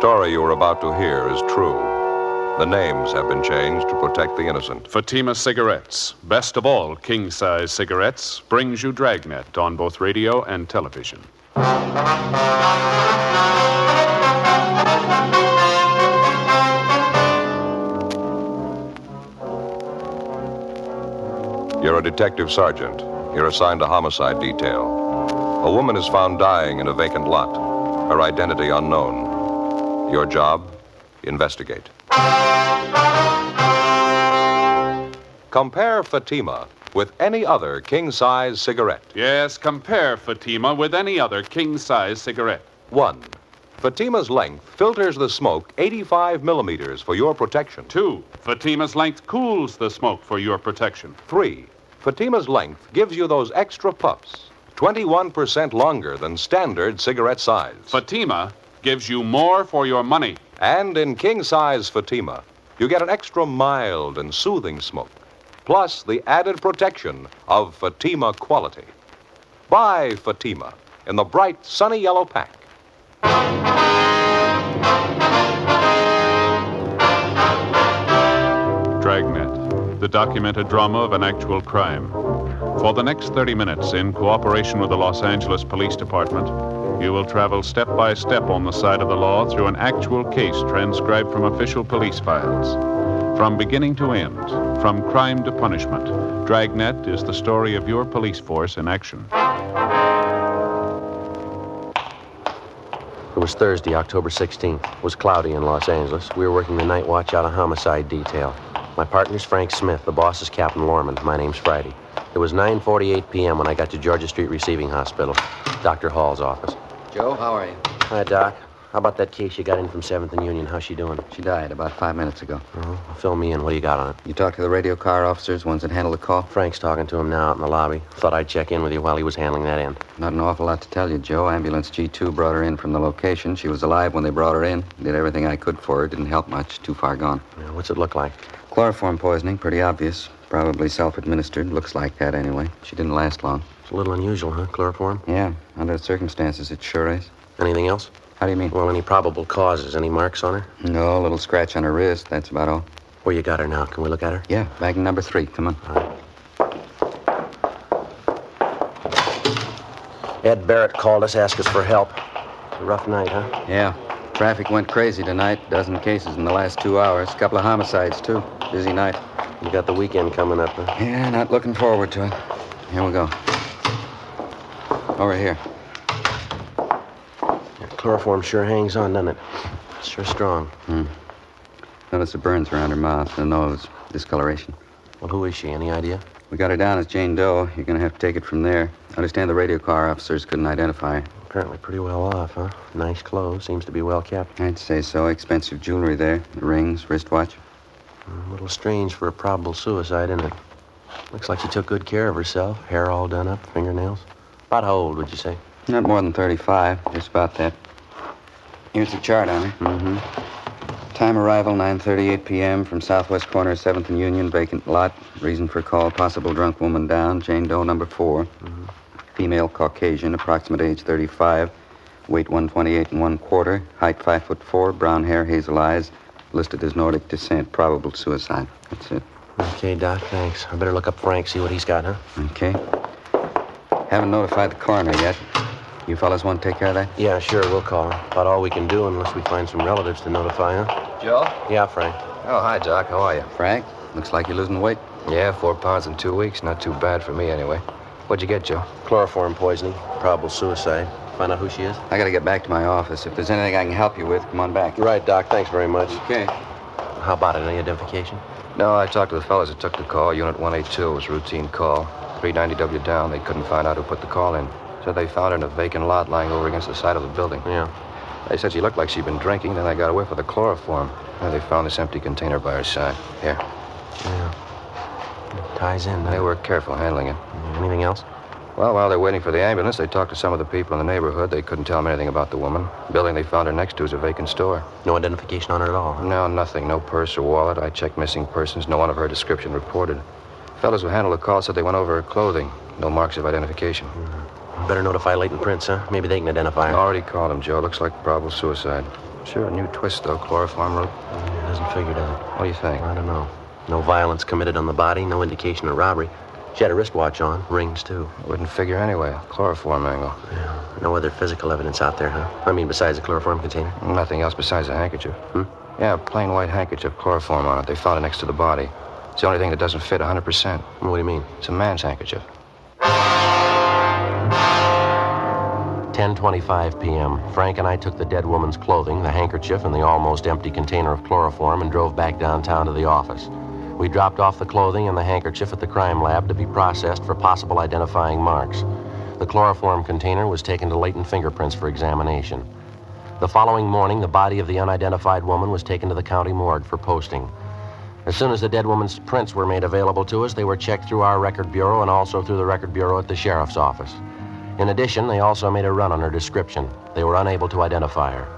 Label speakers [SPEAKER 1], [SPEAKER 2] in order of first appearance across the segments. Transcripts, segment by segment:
[SPEAKER 1] Story you are about to hear is true. The names have been changed to protect the innocent.
[SPEAKER 2] Fatima Cigarettes, best of all king size cigarettes, brings you Dragnet on both radio and television.
[SPEAKER 1] You're a detective sergeant. You're assigned a homicide detail. A woman is found dying in a vacant lot, her identity unknown. Your job? Investigate. Compare Fatima with any other king size cigarette.
[SPEAKER 2] Yes, compare Fatima with any other king size cigarette.
[SPEAKER 1] One, Fatima's length filters the smoke 85 millimeters for your protection.
[SPEAKER 2] Two, Fatima's length cools the smoke for your protection.
[SPEAKER 1] Three, Fatima's length gives you those extra puffs, 21% longer than standard cigarette size.
[SPEAKER 2] Fatima gives you more for your money.
[SPEAKER 1] And in king size Fatima, you get an extra mild and soothing smoke, plus the added protection of Fatima quality. Buy Fatima in the bright sunny yellow pack.
[SPEAKER 2] Dragnet, the documented drama of an actual crime. For the next 30 minutes, in cooperation with the Los Angeles Police Department, you will travel step by step on the side of the law through an actual case transcribed from official police files. From beginning to end, from crime to punishment, Dragnet is the story of your police force in action.
[SPEAKER 3] It was Thursday, October 16th. It was cloudy in Los Angeles. We were working the night watch out of homicide detail. My partner's Frank Smith. The boss is Captain Lorman. My name's Friday. It was 9:48 p.m. when I got to Georgia Street Receiving Hospital, Dr. Hall's office.
[SPEAKER 4] Joe, how are you?
[SPEAKER 3] Hi, Doc. How about that case you got in from 7th and Union? How's she doing?
[SPEAKER 4] She died about five minutes ago.
[SPEAKER 3] Oh, fill me in. What do you got on it?
[SPEAKER 4] You talked to the radio car officers, ones that handled the call?
[SPEAKER 3] Frank's talking to him now out in the lobby. Thought I'd check in with you while he was handling that end.
[SPEAKER 4] Not an awful lot to tell you, Joe. Ambulance G2 brought her in from the location. She was alive when they brought her in. Did everything I could for her. Didn't help much. Too far gone.
[SPEAKER 3] Yeah, what's it look like?
[SPEAKER 4] Chloroform poisoning, pretty obvious. Probably self administered. Looks like that anyway. She didn't last long.
[SPEAKER 3] It's a little unusual, huh? Chloroform?
[SPEAKER 4] Yeah, under the circumstances, it sure is.
[SPEAKER 3] Anything else?
[SPEAKER 4] How do you mean?
[SPEAKER 3] Well, any probable causes? Any marks on her?
[SPEAKER 4] No, a little scratch on her wrist. That's about all.
[SPEAKER 3] Where you got her now? Can we look at her?
[SPEAKER 4] Yeah, bag number three. Come on.
[SPEAKER 3] Ed Barrett called us, asked us for help. A rough night, huh?
[SPEAKER 4] Yeah. Traffic went crazy tonight. Dozen cases in the last two hours. Couple of homicides, too. Busy night.
[SPEAKER 3] You got the weekend coming up, huh?
[SPEAKER 4] Yeah, not looking forward to it. Here we go. Over here.
[SPEAKER 3] Yeah, chloroform sure hangs on, doesn't it? Sure strong.
[SPEAKER 4] Hmm. Notice the burns around her mouth, the nose, discoloration.
[SPEAKER 3] Well, who is she? Any idea?
[SPEAKER 4] We got her down as Jane Doe. You're going to have to take it from there. Understand the radio car officers couldn't identify her.
[SPEAKER 3] Apparently pretty well off, huh? Nice clothes. Seems to be well kept.
[SPEAKER 4] I'd say so. Expensive jewelry there. Rings, wristwatch.
[SPEAKER 3] A little strange for a probable suicide, isn't it? Looks like she took good care of herself. Hair all done up, fingernails. About how old would you say?
[SPEAKER 4] Not more than 35. Just about that. Here's the chart on her.
[SPEAKER 3] Mm-hmm.
[SPEAKER 4] Time arrival, 9.38 p.m. from southwest corner of 7th and Union, vacant lot. Reason for call, possible drunk woman down. Jane Doe, number 4
[SPEAKER 3] Mm-hmm.
[SPEAKER 4] Female Caucasian, approximate age 35. Weight 128 and one quarter. Height 5 foot 4. Brown hair, hazel eyes. Listed as Nordic descent. Probable suicide. That's it.
[SPEAKER 3] Okay, Doc, thanks. I better look up Frank, see what he's got, huh?
[SPEAKER 4] Okay. Haven't notified the coroner yet. You fellas want to take care of that?
[SPEAKER 3] Yeah, sure, we'll call him. About all we can do unless we find some relatives to notify, huh?
[SPEAKER 5] Joe?
[SPEAKER 3] Yeah, Frank.
[SPEAKER 5] Oh, hi, Doc. How are you?
[SPEAKER 4] Frank, looks like you're losing weight.
[SPEAKER 5] Yeah, four pounds in two weeks. Not too bad for me, anyway. What'd you get, Joe?
[SPEAKER 3] Chloroform poisoning, probable suicide. Find out who she is?
[SPEAKER 4] I gotta get back to my office. If there's anything I can help you with, come on back.
[SPEAKER 3] Right, Doc. Thanks very much.
[SPEAKER 4] Okay.
[SPEAKER 3] How about it? Any identification?
[SPEAKER 5] No, I talked to the fellas that took the call. Unit 182 was routine call. 390W down. They couldn't find out who put the call in. Said they found her in a vacant lot lying over against the side of the building.
[SPEAKER 3] Yeah.
[SPEAKER 5] They said she looked like she'd been drinking. Then they got a whiff of the chloroform. And they found this empty container by her side. Here.
[SPEAKER 3] Yeah. It ties in.
[SPEAKER 5] They were careful handling it.
[SPEAKER 3] it? Anything else?
[SPEAKER 5] Well, while they're waiting for the ambulance, they talked to some of the people in the neighborhood. They couldn't tell them anything about the woman. The building they found her next to is a vacant store.
[SPEAKER 3] No identification on her at all. huh?
[SPEAKER 5] No, nothing. No purse or wallet. I checked missing persons. No one of her description reported. Fellows who handled the call said they went over her clothing. No marks of identification.
[SPEAKER 3] Better notify latent prints, huh? Maybe they can identify
[SPEAKER 5] I
[SPEAKER 3] her.
[SPEAKER 5] already called him, Joe. Looks like probable suicide. Sure, a new twist, though. Chloroform rope.
[SPEAKER 3] It doesn't figure, does it?
[SPEAKER 5] What do you think?
[SPEAKER 3] I don't know. No violence committed on the body, no indication of robbery. She had a wristwatch on, rings too.
[SPEAKER 5] Wouldn't figure anyway. Chloroform angle. Yeah.
[SPEAKER 3] No other physical evidence out there, huh? I mean, besides the chloroform container.
[SPEAKER 5] Nothing else besides a handkerchief.
[SPEAKER 3] Hmm?
[SPEAKER 5] Yeah, a plain white handkerchief, chloroform on it. They found it next to the body. It's the only thing that doesn't fit 100%.
[SPEAKER 3] What do you mean?
[SPEAKER 5] It's a man's handkerchief.
[SPEAKER 3] 10:25 p.m. Frank and I took the dead woman's clothing, the handkerchief, and the almost empty container of chloroform and drove back downtown to the office. We dropped off the clothing and the handkerchief at the crime lab to be processed for possible identifying marks. The chloroform container was taken to latent fingerprints for examination. The following morning, the body of the unidentified woman was taken to the county morgue for posting. As soon as the dead woman's prints were made available to us, they were checked through our record bureau and also through the record bureau at the sheriff's office. In addition, they also made a run on her description. They were unable to identify her.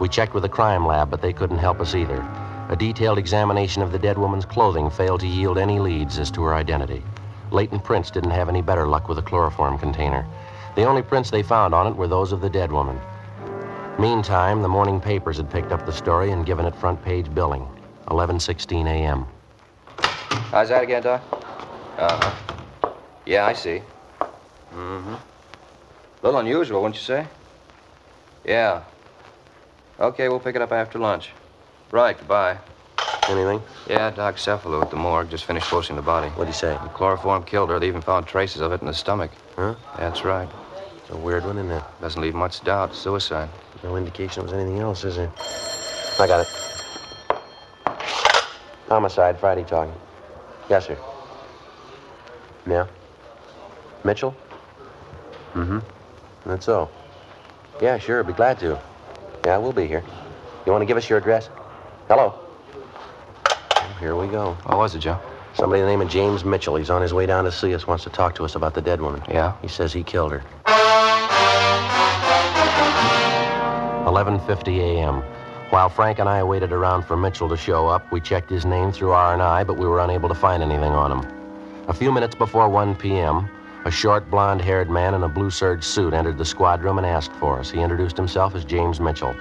[SPEAKER 3] We checked with the crime lab, but they couldn't help us either. A detailed examination of the dead woman's clothing failed to yield any leads as to her identity. Latent Prints didn't have any better luck with the chloroform container. The only prints they found on it were those of the dead woman. Meantime, the morning papers had picked up the story and given it front page billing. 11:16 a.m.
[SPEAKER 5] How's that again, Doc? Uh-huh. Yeah, I see. Mm-hmm. A little unusual, wouldn't you say? Yeah. Okay, we'll pick it up after lunch. Right, goodbye.
[SPEAKER 3] Anything?
[SPEAKER 5] Yeah, Doc Cephalo at the morgue just finished posting the body.
[SPEAKER 3] What'd he say?
[SPEAKER 5] The chloroform killed her. They even found traces of it in the stomach.
[SPEAKER 3] Huh?
[SPEAKER 5] That's right.
[SPEAKER 3] It's a weird one, isn't it?
[SPEAKER 5] Doesn't leave much doubt. Suicide.
[SPEAKER 3] No indication it was anything else, is there? I got it. Homicide, Friday talking. Yes, sir. Yeah? Mitchell? Mm-hmm. That's so. Yeah, sure, be glad to. Yeah, we'll be here. You want to give us your address? Hello? Here we go.
[SPEAKER 5] What was it, Joe?
[SPEAKER 3] Somebody the name of James Mitchell. He's on his way down to see us, wants to talk to us about the dead woman.
[SPEAKER 5] Yeah?
[SPEAKER 3] He says he killed her. 11:50 a.m. While Frank and I waited around for Mitchell to show up, we checked his name through R&I, but we were unable to find anything on him. A few minutes before 1 p.m., a short, blond-haired man in a blue serge suit entered the squad room and asked for us. He introduced himself as James Mitchell.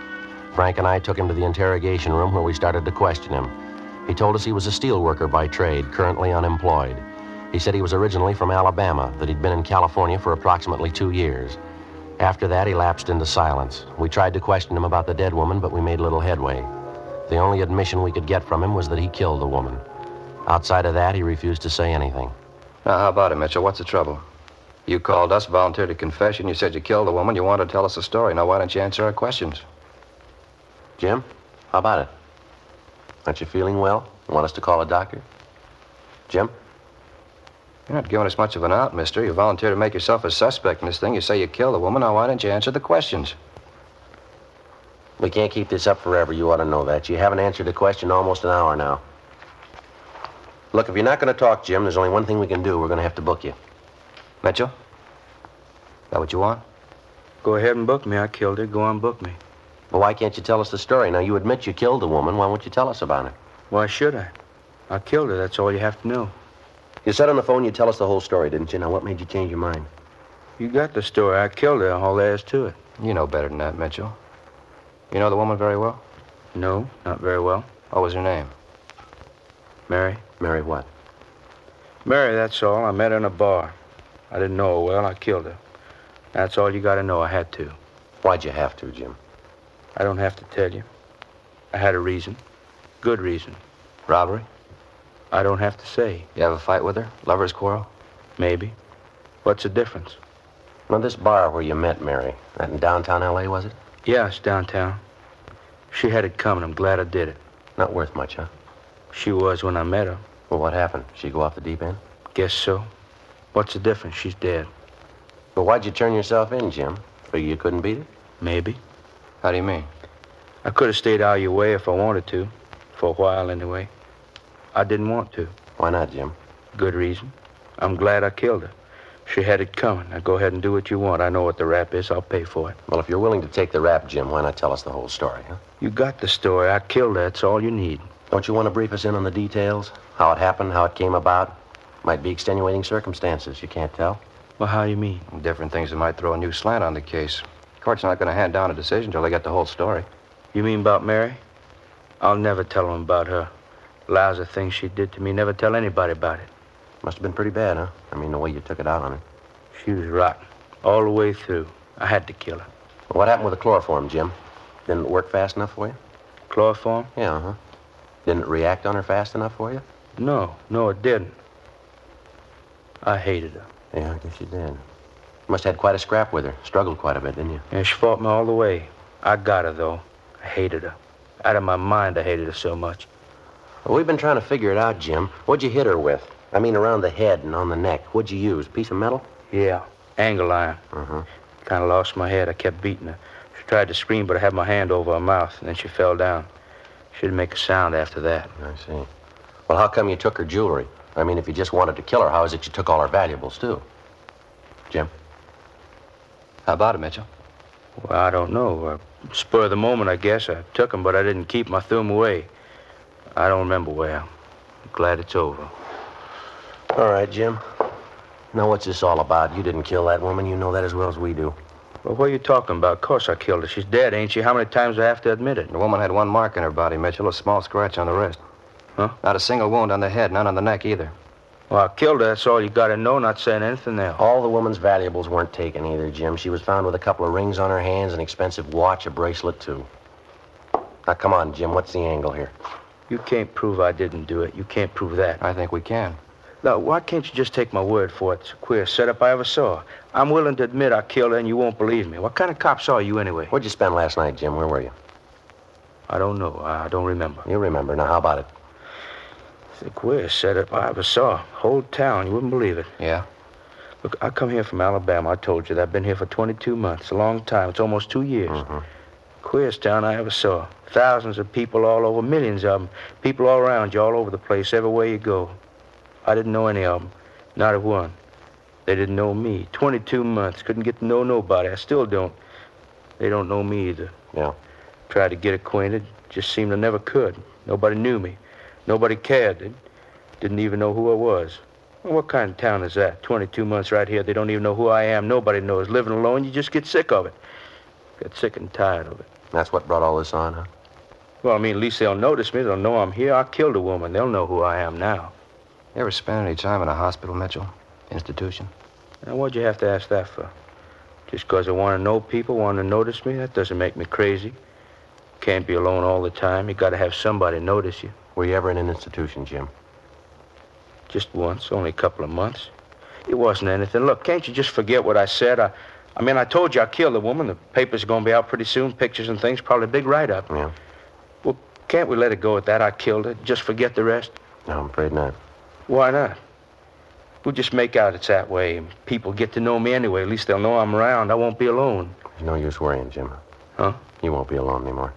[SPEAKER 3] Frank and I took him to the interrogation room where we started to question him. He told us he was a steel worker by trade, currently unemployed. He said he was originally from Alabama, that he'd been in California for approximately two years. After that, he lapsed into silence. We tried to question him about the dead woman, but we made little headway. The only admission we could get from him was that he killed the woman. Outside of that, he refused to say anything.
[SPEAKER 5] Now, how about it, Mitchell? What's the trouble? You called us, volunteered a confession. You said you killed the woman. You wanted to tell us a story. Now, why don't you answer our questions?
[SPEAKER 3] Jim, how about it? Aren't you feeling well? Want us to call a doctor? Jim?
[SPEAKER 5] You're not giving us much of an out, mister. You volunteered to make yourself a suspect in this thing. You say you killed the woman. Now, why don't you answer the questions?
[SPEAKER 3] We can't keep this up forever. You ought to know that. You haven't answered the question almost an hour now. Look, if you're not going to talk, Jim, there's only one thing we can do. We're going to have to book you.
[SPEAKER 5] Mitchell? Is that what you want?
[SPEAKER 6] Go ahead and book me. I killed her. Go on, book me.
[SPEAKER 3] But why can't you tell us the story? Now, you admit you killed the woman. Why won't you tell us about it?
[SPEAKER 6] Why should I? I killed her. That's all you have to know.
[SPEAKER 3] You said on the phone you'd tell us the whole story, didn't you? Now, what made you change your mind?
[SPEAKER 6] You got the story. I killed her. All there is to it.
[SPEAKER 5] You know better than that, Mitchell. You know the woman very well?
[SPEAKER 6] No, not very well.
[SPEAKER 5] What was her name?
[SPEAKER 6] Mary,
[SPEAKER 3] Mary what?
[SPEAKER 6] Mary, that's all. I met her in a bar. I didn't know her well. I killed her. That's all you got to know. I had to.
[SPEAKER 3] Why'd you have to, Jim?
[SPEAKER 6] I don't have to tell you. I had a reason. Good reason.
[SPEAKER 5] Robbery?
[SPEAKER 6] I don't have to say.
[SPEAKER 5] You have a fight with her? Lover's quarrel?
[SPEAKER 6] Maybe. What's the difference?
[SPEAKER 3] Now, this bar where you met Mary, that in downtown L.A., was it?
[SPEAKER 6] Yeah, it's downtown. She had it coming. I'm glad I did it.
[SPEAKER 3] Not worth much, huh?
[SPEAKER 6] She was when I met her.
[SPEAKER 3] Well, what happened? She go off the deep end?
[SPEAKER 6] Guess so. What's the difference? She's dead.
[SPEAKER 3] But why'd you turn yourself in, Jim? Figure you couldn't beat it?
[SPEAKER 6] Maybe.
[SPEAKER 5] How do you mean?
[SPEAKER 6] I could have stayed out of your way if I wanted to. For a while, anyway. I didn't want to.
[SPEAKER 3] Why not, Jim?
[SPEAKER 6] Good reason. I'm glad I killed her. She had it coming. Now go ahead and do what you want. I know what the rap is. I'll pay for it.
[SPEAKER 3] Well, if you're willing to take the rap, Jim, why not tell us the whole story, huh?
[SPEAKER 6] You got the story. I killed her. That's all you need.
[SPEAKER 3] Don't you want to brief us in on the details? How it happened, how it came about? Might be extenuating circumstances. You can't tell.
[SPEAKER 6] Well, how you mean?
[SPEAKER 5] Different things that might throw a new slant on the case. Court's not going to hand down a decision until they get the whole story.
[SPEAKER 6] You mean about Mary? I'll never tell them about her. Lousy things she did to me. Never tell anybody about it.
[SPEAKER 3] Must have been pretty bad, huh? I mean, the way you took it out on her.
[SPEAKER 6] She was rotten. All the way through. I had to kill her.
[SPEAKER 3] Well, what happened with the chloroform, Jim? Didn't it work fast enough for you?
[SPEAKER 6] Chloroform?
[SPEAKER 3] Yeah, huh? Didn't it react on her fast enough for you?
[SPEAKER 6] No, no, it didn't. I hated her.
[SPEAKER 3] Yeah, I guess you did. Must have had quite a scrap with her. Struggled quite a bit, didn't you?
[SPEAKER 6] Yeah, she fought me all the way. I got her, though. I hated her. Out of my mind, I hated her so much.
[SPEAKER 3] We've been trying to figure it out, Jim. What'd you hit her with? I mean, around the head and on the neck. What'd you use? Piece of metal?
[SPEAKER 6] Yeah, angle iron.
[SPEAKER 3] Uh-huh.
[SPEAKER 6] Kind of lost my head. I kept beating her. She tried to scream, but I had my hand over her mouth, and then she fell down. She didn't make a sound after that.
[SPEAKER 3] I see. Well, how come you took her jewelry? I mean, if you just wanted to kill her, how is it you took all her valuables, too? Jim?
[SPEAKER 5] How about it, Mitchell?
[SPEAKER 6] Well, I don't know. Uh, spur of the moment, I guess. I took 'em, but I didn't keep 'em. I threw 'em away. I don't remember where. I'm glad it's over.
[SPEAKER 3] All right, Jim. Now, what's this all about? You didn't kill that woman. You know that as well as we do.
[SPEAKER 6] Well, what are you talking about? Of course I killed her. She's dead, ain't she? How many times do I have to admit it?
[SPEAKER 5] The woman had one mark in her body, Mitchell, a small scratch on the wrist.
[SPEAKER 6] Huh?
[SPEAKER 5] Not a single wound on the head, none on the neck either.
[SPEAKER 6] Well, I killed her. That's all you got to know, not saying anything else.
[SPEAKER 3] All the woman's valuables weren't taken either, Jim. She was found with a couple of rings on her hands, an expensive watch, a bracelet, too. Now, come on, Jim. What's the angle here?
[SPEAKER 6] You can't prove I didn't do it. You can't prove that.
[SPEAKER 5] I think we can.
[SPEAKER 6] Now, why can't you just take my word for it? It's the queerest setup I ever saw. I'm willing to admit I killed her, and you won't believe me. What kind of cops are you, anyway?
[SPEAKER 3] Where'd you spend last night, Jim? Where were you?
[SPEAKER 6] I don't know. I don't remember.
[SPEAKER 3] You remember. Now, how about it?
[SPEAKER 6] It's the queerest setup I ever saw. Whole town. You wouldn't believe it.
[SPEAKER 5] Yeah?
[SPEAKER 6] Look, I come here from Alabama. I told you that. I've been here for 22 months. A long time. It's almost two years.
[SPEAKER 3] Mm-hmm.
[SPEAKER 6] Queerest town I ever saw. Thousands of people all over, millions of them. People all around you, all over the place, everywhere you go. I didn't know any of them. Not a one. They didn't know me. 22 months. Couldn't get to know nobody. I still don't. They don't know me either.
[SPEAKER 3] Yeah.
[SPEAKER 6] Tried to get acquainted. Just seemed I never could. Nobody knew me. Nobody cared. They didn't even know who I was. Well, what kind of town is that? 22 months right here. They don't even know who I am. Nobody knows. Living alone, you just get sick of it. Get sick and tired of it.
[SPEAKER 3] That's what brought all this on, huh?
[SPEAKER 6] Well, I mean, at least they'll notice me. They'll know I'm here. I killed a woman. They'll know who I am now.
[SPEAKER 5] You ever spend any time in a hospital, Mitchell? Institution?
[SPEAKER 6] Now, what'd you have to ask that for? Just 'cause I want to know people, want to notice me? That doesn't make me crazy. Can't be alone all the time. You got to have somebody notice you.
[SPEAKER 3] Were you ever in an institution, Jim?
[SPEAKER 6] Just once, only a couple of months. It wasn't anything. Look, can't you just forget what I said? I, I mean, I told you I killed the woman. The papers are going to be out pretty soon, pictures and things, probably a big write-up.
[SPEAKER 3] Yeah.
[SPEAKER 6] Well, can't we let it go at that? I killed her. Just forget the rest?
[SPEAKER 3] No, I'm afraid not.
[SPEAKER 6] Why not? We'll just make out it's that way. People get to know me anyway. At least they'll know I'm around. I won't be alone.
[SPEAKER 3] There's no use worrying, Jim.
[SPEAKER 6] Huh?
[SPEAKER 3] You won't be alone anymore.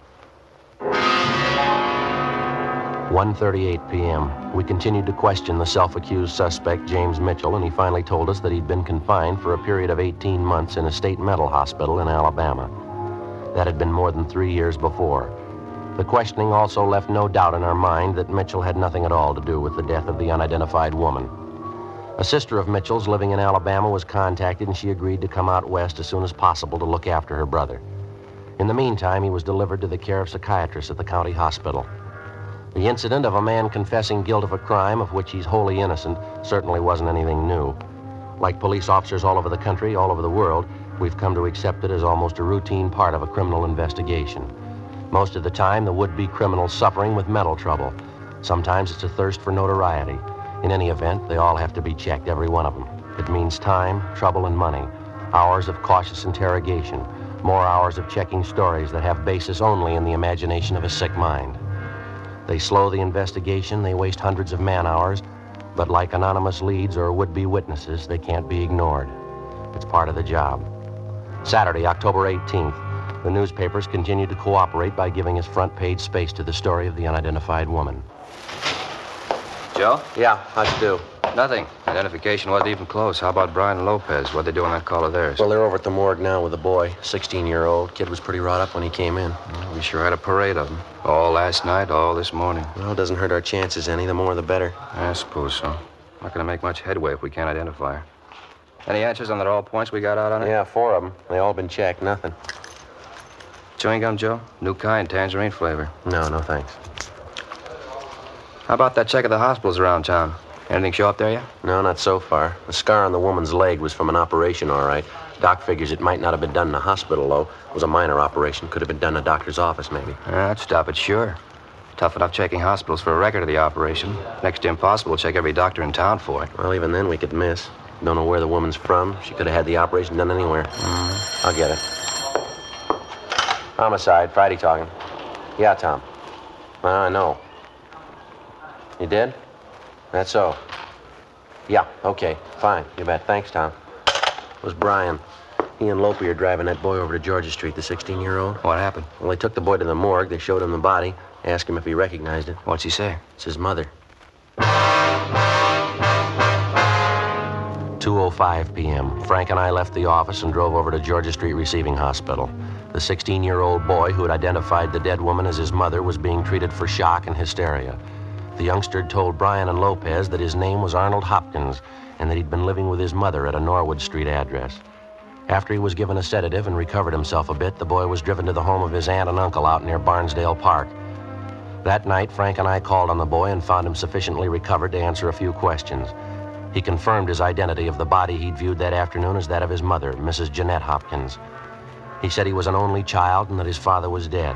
[SPEAKER 3] 1.38 p.m. We continued to question the self-accused suspect, James Mitchell, and he finally told us that he'd been confined for a period of 18 months in a state mental hospital in Alabama. That had been more than three years before. The questioning also left no doubt in our mind that Mitchell had nothing at all to do with the death of the unidentified woman. A sister of Mitchell's living in Alabama was contacted, and she agreed to come out west as soon as possible to look after her brother. In the meantime, he was delivered to the care of psychiatrists at the county hospital. The incident of a man confessing guilt of a crime of which he's wholly innocent certainly wasn't anything new. Like police officers all over the country, all over the world, we've come to accept it as almost a routine part of a criminal investigation. Most of the time, the would be criminal's suffering with mental trouble. Sometimes it's a thirst for notoriety. In any event, they all have to be checked, every one of them. It means time, trouble, and money, hours of cautious interrogation, more hours of checking stories that have basis only in the imagination of a sick mind. They slow the investigation, they waste hundreds of man hours, but like anonymous leads or would be witnesses, they can't be ignored. It's part of the job. Saturday, October 18th, the newspapers continued to cooperate by giving us front page space to the story of the unidentified woman.
[SPEAKER 5] Joe?
[SPEAKER 3] Yeah, how'd you do?
[SPEAKER 5] Nothing. Identification wasn't even close. How about Brian Lopez? What'd they do on that call of theirs?
[SPEAKER 3] Well, they're over at the morgue now with a boy, 16 year old. Kid was pretty wrought up when he came in.
[SPEAKER 5] Well, we sure had a parade of them. All last night, all this morning.
[SPEAKER 3] Well, it doesn't hurt our chances any. The more, the better.
[SPEAKER 5] I suppose so. Not gonna make much headway if we can't identify her. Any answers on the all points we got out on it?
[SPEAKER 3] Yeah, four of them. They all been checked. Nothing.
[SPEAKER 5] Chewing gum, Joe? New kind, tangerine flavor.
[SPEAKER 3] No, no thanks.
[SPEAKER 5] How about that check of the hospitals around town? Anything show up there yet?
[SPEAKER 3] No, not so far. The scar on the woman's leg was from an operation, all right. Doc figures it might not have been done in a hospital, though. It was a minor operation. Could have been done in a doctor's office, maybe.
[SPEAKER 5] That'd stop it, sure. Tough enough checking hospitals for a record of the operation. Next to impossible to check every doctor in town for it.
[SPEAKER 3] Well, even then, we could miss. Don't know where the woman's from. She could have had the operation done anywhere. hmm. I'll get it. Homicide. Friday talking. Yeah, Tom. Well, I know. You did? That's so. Yeah, okay. Fine. You bet. Thanks, Tom. It was Brian. He and Lopi are driving that boy over to Georgia Street, the 16 year old.
[SPEAKER 5] What happened?
[SPEAKER 3] Well, they took the boy to the morgue. They showed him the body, asked him if he recognized it.
[SPEAKER 5] What's he say?
[SPEAKER 3] It's his mother. 2:05 p.m. Frank and I left the office and drove over to Georgia Street Receiving Hospital. The 16-year-old boy who had identified the dead woman as his mother was being treated for shock and hysteria. The youngster had told Brian and Lopez that his name was Arnold Hopkins and that he'd been living with his mother at a Norwood Street address. After he was given a sedative and recovered himself a bit, the boy was driven to the home of his aunt and uncle out near Barnsdall Park. That night, Frank and I called on the boy and found him sufficiently recovered to answer a few questions. He confirmed his identity of the body he'd viewed that afternoon as that of his mother, Mrs. Jeanette Hopkins. He said he was an only child and that his father was dead.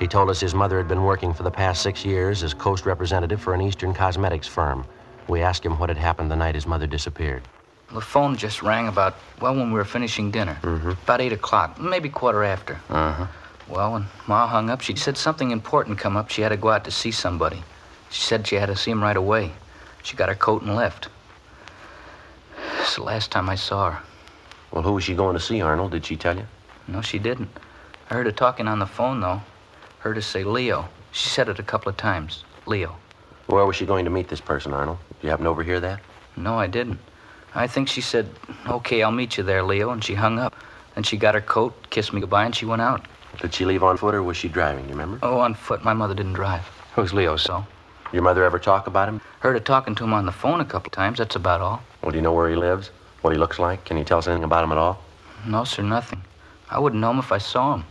[SPEAKER 3] He told us his mother had been working for the past six years as coast representative for an Eastern cosmetics firm. We asked him what had happened the night his mother disappeared.
[SPEAKER 7] The phone just rang about, well, when we were finishing dinner.
[SPEAKER 3] Mm-hmm.
[SPEAKER 7] About 8 o'clock, maybe quarter after.
[SPEAKER 5] Uh-huh.
[SPEAKER 7] Well, when Ma hung up, she said something important come up. She had to go out to see somebody. She said she had to see him right away. She got her coat and left. It's the last time I saw her.
[SPEAKER 3] Well, who was she going to see, Arnold? Did she tell you?
[SPEAKER 7] No, she didn't. I heard her talking on the phone, though. Heard her say Leo. She said it a couple of times. Leo.
[SPEAKER 3] Where was she going to meet this person, Arnold? Did you happen to overhear that?
[SPEAKER 7] No, I didn't. I think she said, okay, I'll meet you there, Leo, and she hung up. Then she got her coat, kissed me goodbye, and she went out.
[SPEAKER 3] Did she leave on foot or was she driving, you remember?
[SPEAKER 7] Oh, on foot. My mother didn't drive.
[SPEAKER 5] Who's Leo,
[SPEAKER 7] So,
[SPEAKER 3] Your mother ever talk about him?
[SPEAKER 7] heard her talking to him on the phone a couple of times. That's about all.
[SPEAKER 3] Well, do you know where he lives? What he looks like? Can you tell us anything about him at all?
[SPEAKER 7] No, sir, nothing. I wouldn't know him if I saw him.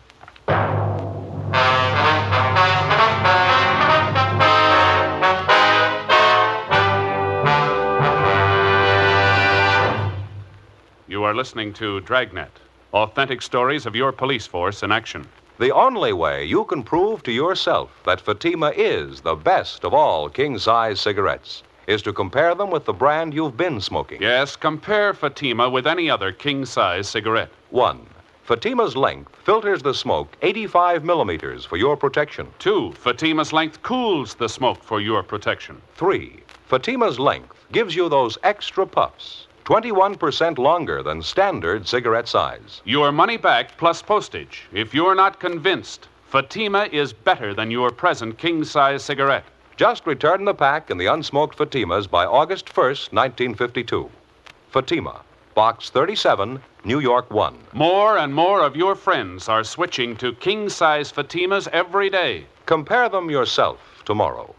[SPEAKER 2] Listening to Dragnet, authentic stories of your police force in action.
[SPEAKER 1] The only way you can prove to yourself that Fatima is the best of all king size cigarettes is to compare them with the brand you've been smoking.
[SPEAKER 2] Yes, compare Fatima with any other king size cigarette.
[SPEAKER 1] One, Fatima's length filters the smoke 85 millimeters for your protection.
[SPEAKER 2] Two, Fatima's length cools the smoke for your protection.
[SPEAKER 1] Three, Fatima's length gives you those extra puffs, 21% longer than standard cigarette size.
[SPEAKER 2] Your money back plus postage. If you're not convinced, Fatima is better than your present king size cigarette.
[SPEAKER 1] Just return the pack and the unsmoked Fatimas by August 1st, 1952. Fatima, Box 37, New York 1.
[SPEAKER 2] More and more of your friends are switching to king size Fatimas every day.
[SPEAKER 1] Compare them yourself tomorrow.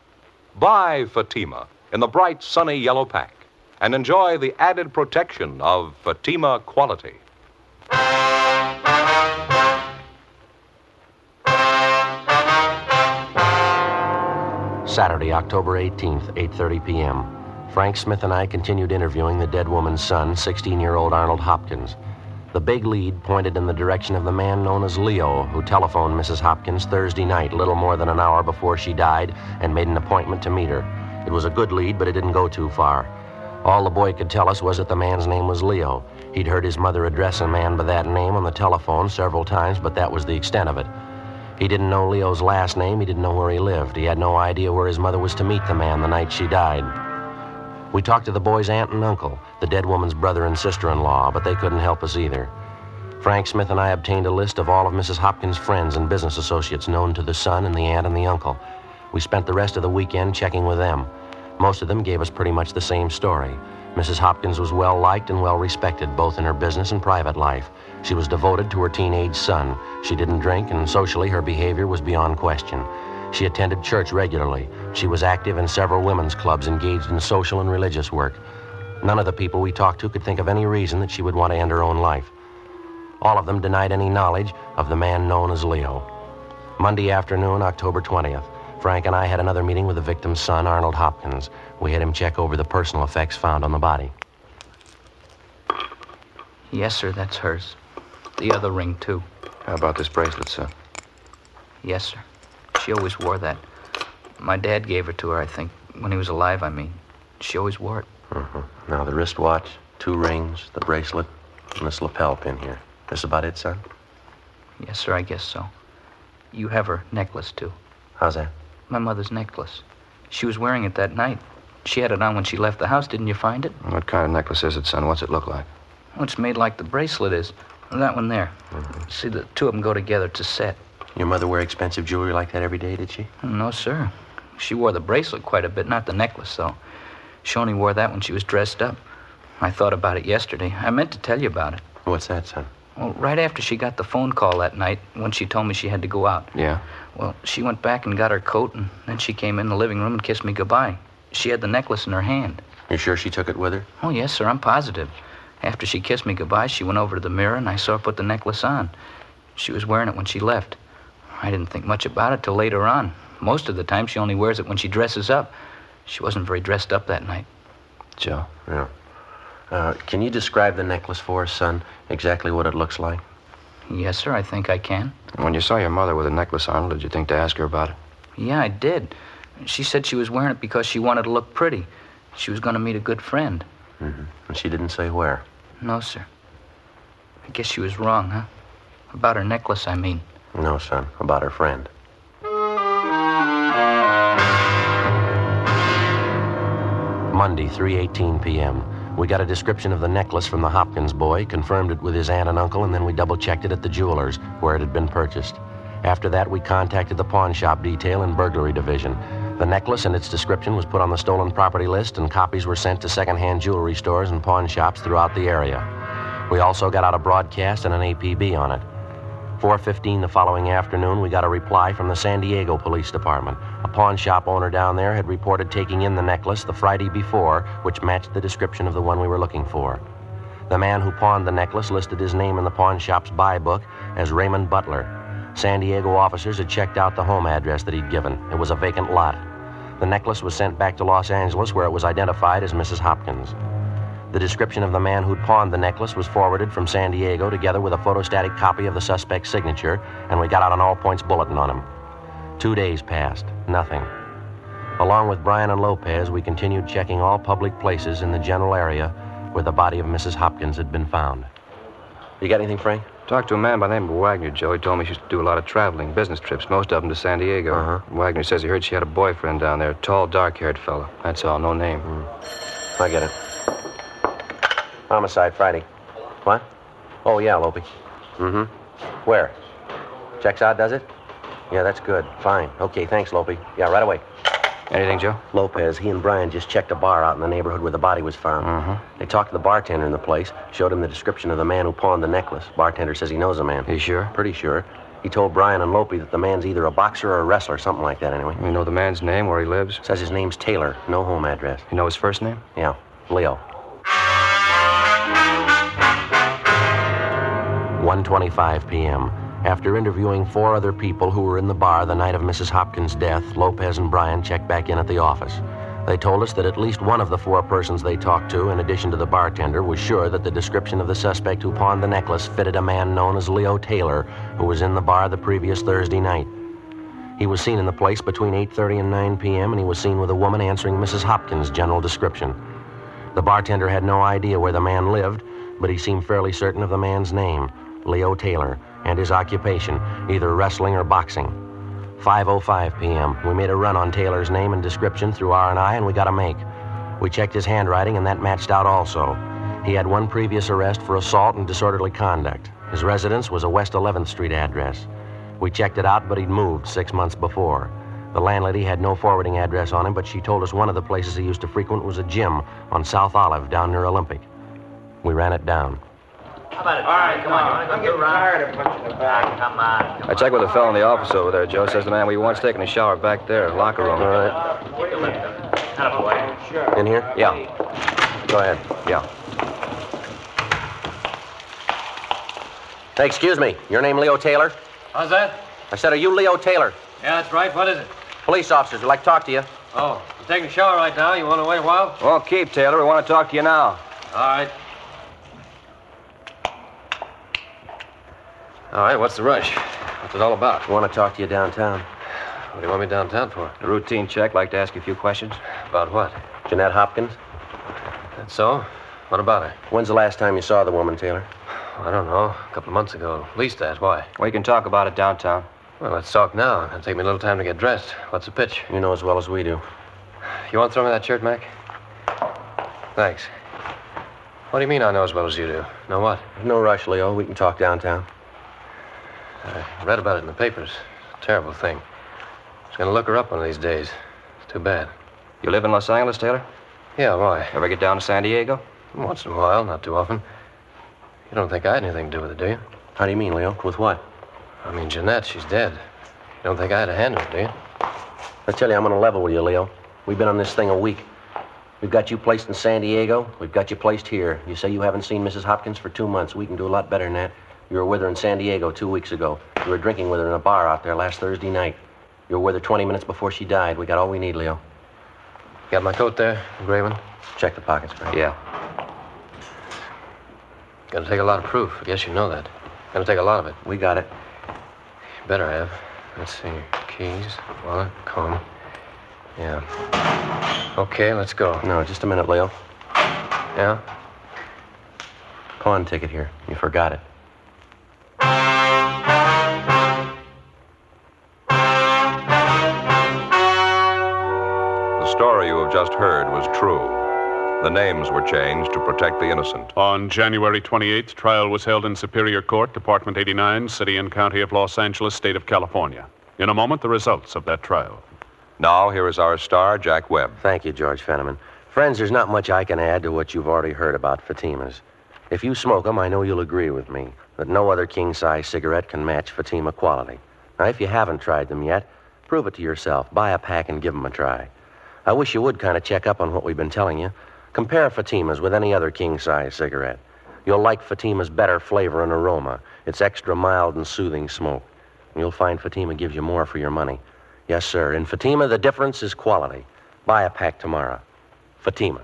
[SPEAKER 1] Buy Fatima in the bright, sunny yellow pack and enjoy the added protection of Fatima quality.
[SPEAKER 3] Saturday, October 18th, 8:30 p.m. Frank Smith and I continued interviewing the dead woman's son, 16-year-old Arnold Hopkins. The big lead pointed in the direction of the man known as Leo, who telephoned Mrs. Hopkins Thursday night, little more than an hour before she died, and made an appointment to meet her. It was a good lead, but it didn't go too far. All the boy could tell us was that the man's name was Leo. He'd heard his mother address a man by that name on the telephone several times, but that was the extent of it. He didn't know Leo's last name. He didn't know where he lived. He had no idea where his mother was to meet the man the night she died. We talked to the boy's aunt and uncle, the dead woman's brother and sister in law, but they couldn't help us either. Frank Smith and I obtained a list of all of Mrs. Hopkins' friends and business associates known to the son and the aunt and the uncle. We spent the rest of the weekend checking with them. Most of them gave us pretty much the same story. Mrs. Hopkins was well liked and well respected, both in her business and private life. She was devoted to her teenage son. She didn't drink, and socially, her behavior was beyond question. She attended church regularly. She was active in several women's clubs engaged in social and religious work. None of the people we talked to could think of any reason that she would want to end her own life. All of them denied any knowledge of the man known as Leo. Monday afternoon, October 20th, Frank and I had another meeting with the victim's son, Arnold Hopkins. We had him check over the personal effects found on the body.
[SPEAKER 7] Yes, sir, that's hers. The other ring, too.
[SPEAKER 5] How about this bracelet, sir?
[SPEAKER 7] Yes, sir. She always wore that. My dad gave it to her, I think, when he was alive, I mean. She always wore it.
[SPEAKER 3] Uh-huh. Now the wristwatch, two rings, the bracelet, and this lapel pin here. This about it, son?
[SPEAKER 7] Yes, sir, I guess so. You have her necklace, too.
[SPEAKER 3] How's that?
[SPEAKER 7] My mother's necklace. She was wearing it that night. She had it on when she left the house. Didn't you find it?
[SPEAKER 5] What kind of necklace is it, son? What's it look like?
[SPEAKER 7] Oh, it's made like the bracelet is. That one there.
[SPEAKER 3] Mm-hmm.
[SPEAKER 7] See, the two of them go together. It's a set.
[SPEAKER 3] Your mother wear expensive jewelry like that every day, did she?
[SPEAKER 7] No, sir. She wore the bracelet quite a bit, not the necklace, though. She only wore that when she was dressed up. I thought about it yesterday. I meant to tell you about it.
[SPEAKER 3] What's that, son?
[SPEAKER 7] Well, right after she got the phone call that night, when she told me she had to go out.
[SPEAKER 5] Yeah?
[SPEAKER 7] Well, she went back and got her coat, and then she came in the living room and kissed me goodbye. She had the necklace in her hand.
[SPEAKER 3] You sure she took it with her?
[SPEAKER 7] Oh, yes, sir, I'm positive. After she kissed me goodbye, she went over to the mirror, and I saw her put the necklace on. She was wearing it when she left. I didn't think much about it till later on. Most of the time, she only wears it when she dresses up. She wasn't very dressed up that night.
[SPEAKER 5] Joe?
[SPEAKER 3] Yeah. Uh, can you describe the necklace for us, son? Exactly what it looks like?
[SPEAKER 7] Yes, sir, I think I can.
[SPEAKER 5] When you saw your mother with a necklace on, did you think to ask her about it?
[SPEAKER 7] Yeah, I did. She said she was wearing it because she wanted to look pretty. She was going to meet a good friend.
[SPEAKER 3] Mm-hmm. And she didn't say where?
[SPEAKER 7] No, sir. I guess she was wrong, huh? About her necklace, I mean.
[SPEAKER 3] No, son. About her friend. Monday, 3:18 p.m. We got a description of the necklace from the Hopkins boy, confirmed it with his aunt and uncle, and then we double-checked it at the jeweler's where it had been purchased. After that, we contacted the pawn shop detail and burglary division. The necklace and its description was put on the stolen property list, and copies were sent to second-hand jewelry stores and pawn shops throughout the area. We also got out a broadcast and an APB on it. 4:15 the following afternoon, we got a reply from the San Diego Police Department. Pawn shop owner down there had reported taking in the necklace the Friday before, which matched the description of the one we were looking for. The man who pawned the necklace listed his name in the pawn shop's buy book as Raymond Butler. San Diego officers had checked out the home address that he'd given. It was a vacant lot. The necklace was sent back to Los Angeles, where it was identified as Mrs. Hopkins. The description of the man who'd pawned the necklace was forwarded from San Diego together with a photostatic copy of the suspect's signature, and we got out an all points bulletin on him. Two days passed. Nothing. Along with Brian and Lopez, we continued checking all public places in the general area where the body of Mrs. Hopkins had been found. You got anything, Frank?
[SPEAKER 5] Talked to a man by the name of Wagner, Joe. He told me she used to do a lot of traveling, business trips, most of them to San Diego.
[SPEAKER 3] Uh-huh.
[SPEAKER 5] Wagner says he heard she had a boyfriend down there, a tall, dark haired fellow. That's all, no name.
[SPEAKER 3] I get it. Homicide Friday. What? Oh, yeah, Lopey. Mm-hmm. Where? Checks out, does it? Yeah, that's good. Fine. Okay, thanks, Lopey. Yeah, right away.
[SPEAKER 5] Anything, Joe?
[SPEAKER 3] Lopez, he and Brian just checked a bar out in the neighborhood where the body was found.
[SPEAKER 5] Mm-hmm.
[SPEAKER 3] They talked to the bartender in the place, showed him the description of the man who pawned the necklace. Bartender says he knows the man.
[SPEAKER 5] You sure?
[SPEAKER 3] Pretty sure. He told Brian and Lopey that the man's either a boxer or a wrestler, something like that, anyway.
[SPEAKER 5] You know the man's name, where he lives?
[SPEAKER 3] Says his name's Taylor, no home address.
[SPEAKER 5] You know his first name?
[SPEAKER 3] Yeah, Leo. 1:25 p.m. After interviewing four other people who were in the bar the night of Mrs. Hopkins' death, Lopez and Brian checked back in at the office. They told us that at least one of the four persons they talked to, in addition to the bartender, was sure that the description of the suspect who pawned the necklace fitted a man known as Leo Taylor, who was in the bar the previous Thursday night. He was seen in the place between 8:30 and 9 p.m. and he was seen with a woman answering Mrs. Hopkins' general description. The bartender had no idea where the man lived, but he seemed fairly certain of the man's name, Leo Taylor, and his occupation, either wrestling or boxing. 5:05 p.m. We made a run on Taylor's name and description through R&I and we got a make. We checked his handwriting and that matched out also. He had one previous arrest for assault and disorderly conduct. His residence was a West 11th Street address. We checked it out, but he'd moved six months before. The landlady had no forwarding address on him, but she told us one of the places he used to frequent was a gym on South Olive down near Olympic. We ran it down.
[SPEAKER 7] How about it? All right, come on. I'm getting tired of pushing the back. Ah, come on.
[SPEAKER 5] I checked with a fellow in the office over there, Joe. Says the man we want's taking a shower back there, locker room.
[SPEAKER 3] All right.
[SPEAKER 7] Attaboy.
[SPEAKER 3] In here?
[SPEAKER 5] Yeah,
[SPEAKER 3] Go ahead.
[SPEAKER 5] yeah.
[SPEAKER 3] Hey, excuse me. Your name Leo Taylor?
[SPEAKER 8] How's that?
[SPEAKER 3] I said, are you Leo Taylor?
[SPEAKER 8] Yeah, that's right. What is it?
[SPEAKER 3] Police officers would like to talk to you.
[SPEAKER 8] Oh, I'm taking a shower right now. You want to wait a while?
[SPEAKER 5] Well, keep, Taylor. We want to talk to you now.
[SPEAKER 8] All right. All right, what's the rush? What's it all about?
[SPEAKER 3] I want to talk to you downtown.
[SPEAKER 8] What do you want me downtown for?
[SPEAKER 5] A routine check. Like to ask you a few questions.
[SPEAKER 8] About what?
[SPEAKER 3] Jeanette Hopkins?
[SPEAKER 8] That's so? What about her?
[SPEAKER 3] When's the last time you saw the woman, Taylor?
[SPEAKER 8] I don't know. A couple of months ago. At least that. Why?
[SPEAKER 5] We can talk about it downtown.
[SPEAKER 8] Well, let's talk now. It'll take me a little time to get dressed. What's the pitch?
[SPEAKER 3] You know as well as we do.
[SPEAKER 8] You want to throw me that shirt, Mac? Thanks. What do you mean I know as well as you do? Know what?
[SPEAKER 3] No rush, Leo. We can talk downtown.
[SPEAKER 8] I read about it in the papers. Terrible thing. I was going to look her up one of these days. It's too bad.
[SPEAKER 5] You live in Los Angeles, Taylor?
[SPEAKER 8] Yeah, why?
[SPEAKER 5] Ever get down to San Diego?
[SPEAKER 8] Once in a while, not too often. You don't think I had anything to do with it, do you?
[SPEAKER 3] How do you mean, Leo? With what?
[SPEAKER 8] I mean, Jeanette, she's dead. You don't think I had a hand in it, do you?
[SPEAKER 3] I tell you, I'm on a level with you, Leo. We've been on this thing a week. We've got you placed in San Diego. We've got you placed here. You say you haven't seen Mrs. Hopkins for two months. We can do a lot better than that. You were with her in San Diego two weeks ago. You were drinking with her in a bar out there last Thursday night. You were with her 20 minutes before she died. We got all we need, Leo.
[SPEAKER 8] Got my coat there, Graven?
[SPEAKER 3] Check the pockets, Frank.
[SPEAKER 5] Yeah.
[SPEAKER 8] Gonna take a lot of proof. I guess you know that. Gonna take a lot of it.
[SPEAKER 3] We got it.
[SPEAKER 8] Better have. Let's see. Keys, wallet, comb. Yeah. Okay, let's go.
[SPEAKER 3] No, just a minute, Leo.
[SPEAKER 8] Yeah?
[SPEAKER 3] Pawn ticket here. You forgot it.
[SPEAKER 1] Have just heard was true. The names were changed to protect the innocent.
[SPEAKER 2] On January 28th, trial was held in Superior Court, Department 89, City and County of Los Angeles, State of California. In a moment, the results of that trial.
[SPEAKER 1] Now, here is our star, Jack Webb.
[SPEAKER 3] Thank you, George Fenneman. Friends, there's not much I can add to what you've already heard about Fatima's. If you smoke smoke 'em, I know you'll agree with me that no other king size cigarette can match Fatima quality. Now, if you haven't tried them yet, prove it to yourself. Buy a pack and give give 'em a try. I wish you would kind of check up on what we've been telling you. Compare Fatima's with any other king size cigarette. You'll like Fatima's better flavor and aroma. It's extra mild and soothing smoke. You'll find Fatima gives you more for your money. Yes, sir. In Fatima, the difference is quality. Buy a pack tomorrow. Fatima.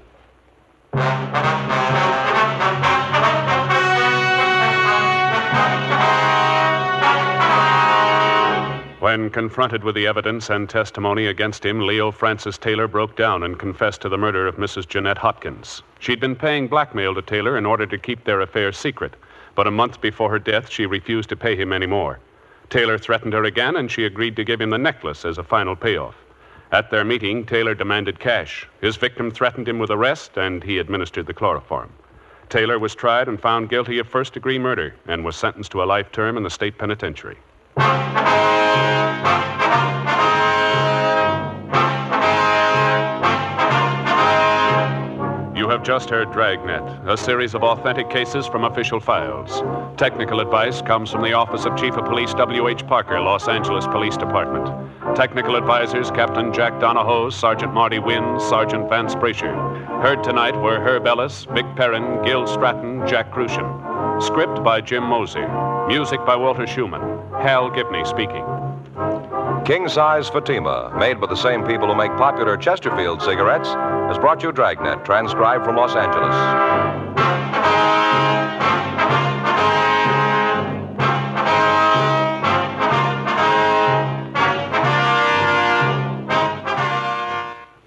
[SPEAKER 2] When confronted with the evidence and testimony against him, Leo Francis Taylor broke down and confessed to the murder of Mrs. Jeanette Hopkins. She'd been paying blackmail to Taylor in order to keep their affair secret, but a month before her death, she refused to pay him any more. Taylor threatened her again, and she agreed to give him the necklace as a final payoff. At their meeting, Taylor demanded cash. His victim threatened him with arrest, and he administered the chloroform. Taylor was tried and found guilty of first degree murder and was sentenced to a life term in the state penitentiary. You have just heard Dragnet, a series of authentic cases from official files. Technical advice comes from the Office of Chief of Police W.H. Parker, Los Angeles Police Department. Technical advisors Captain Jack Donahoe, Sergeant Marty Wynn, Sergeant Vance Brasher. Heard tonight were Herb Ellis, Vic Perrin, Gil Stratton, Jack Kruschen. Script by Jim Moser. Music by Walter Schumann. Hal Gibney speaking.
[SPEAKER 1] King size Fatima, made by the same people who make popular Chesterfield cigarettes, has brought you Dragnet, transcribed from Los Angeles.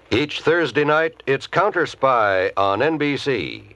[SPEAKER 9] Each Thursday night, it's Counter Spy on NBC.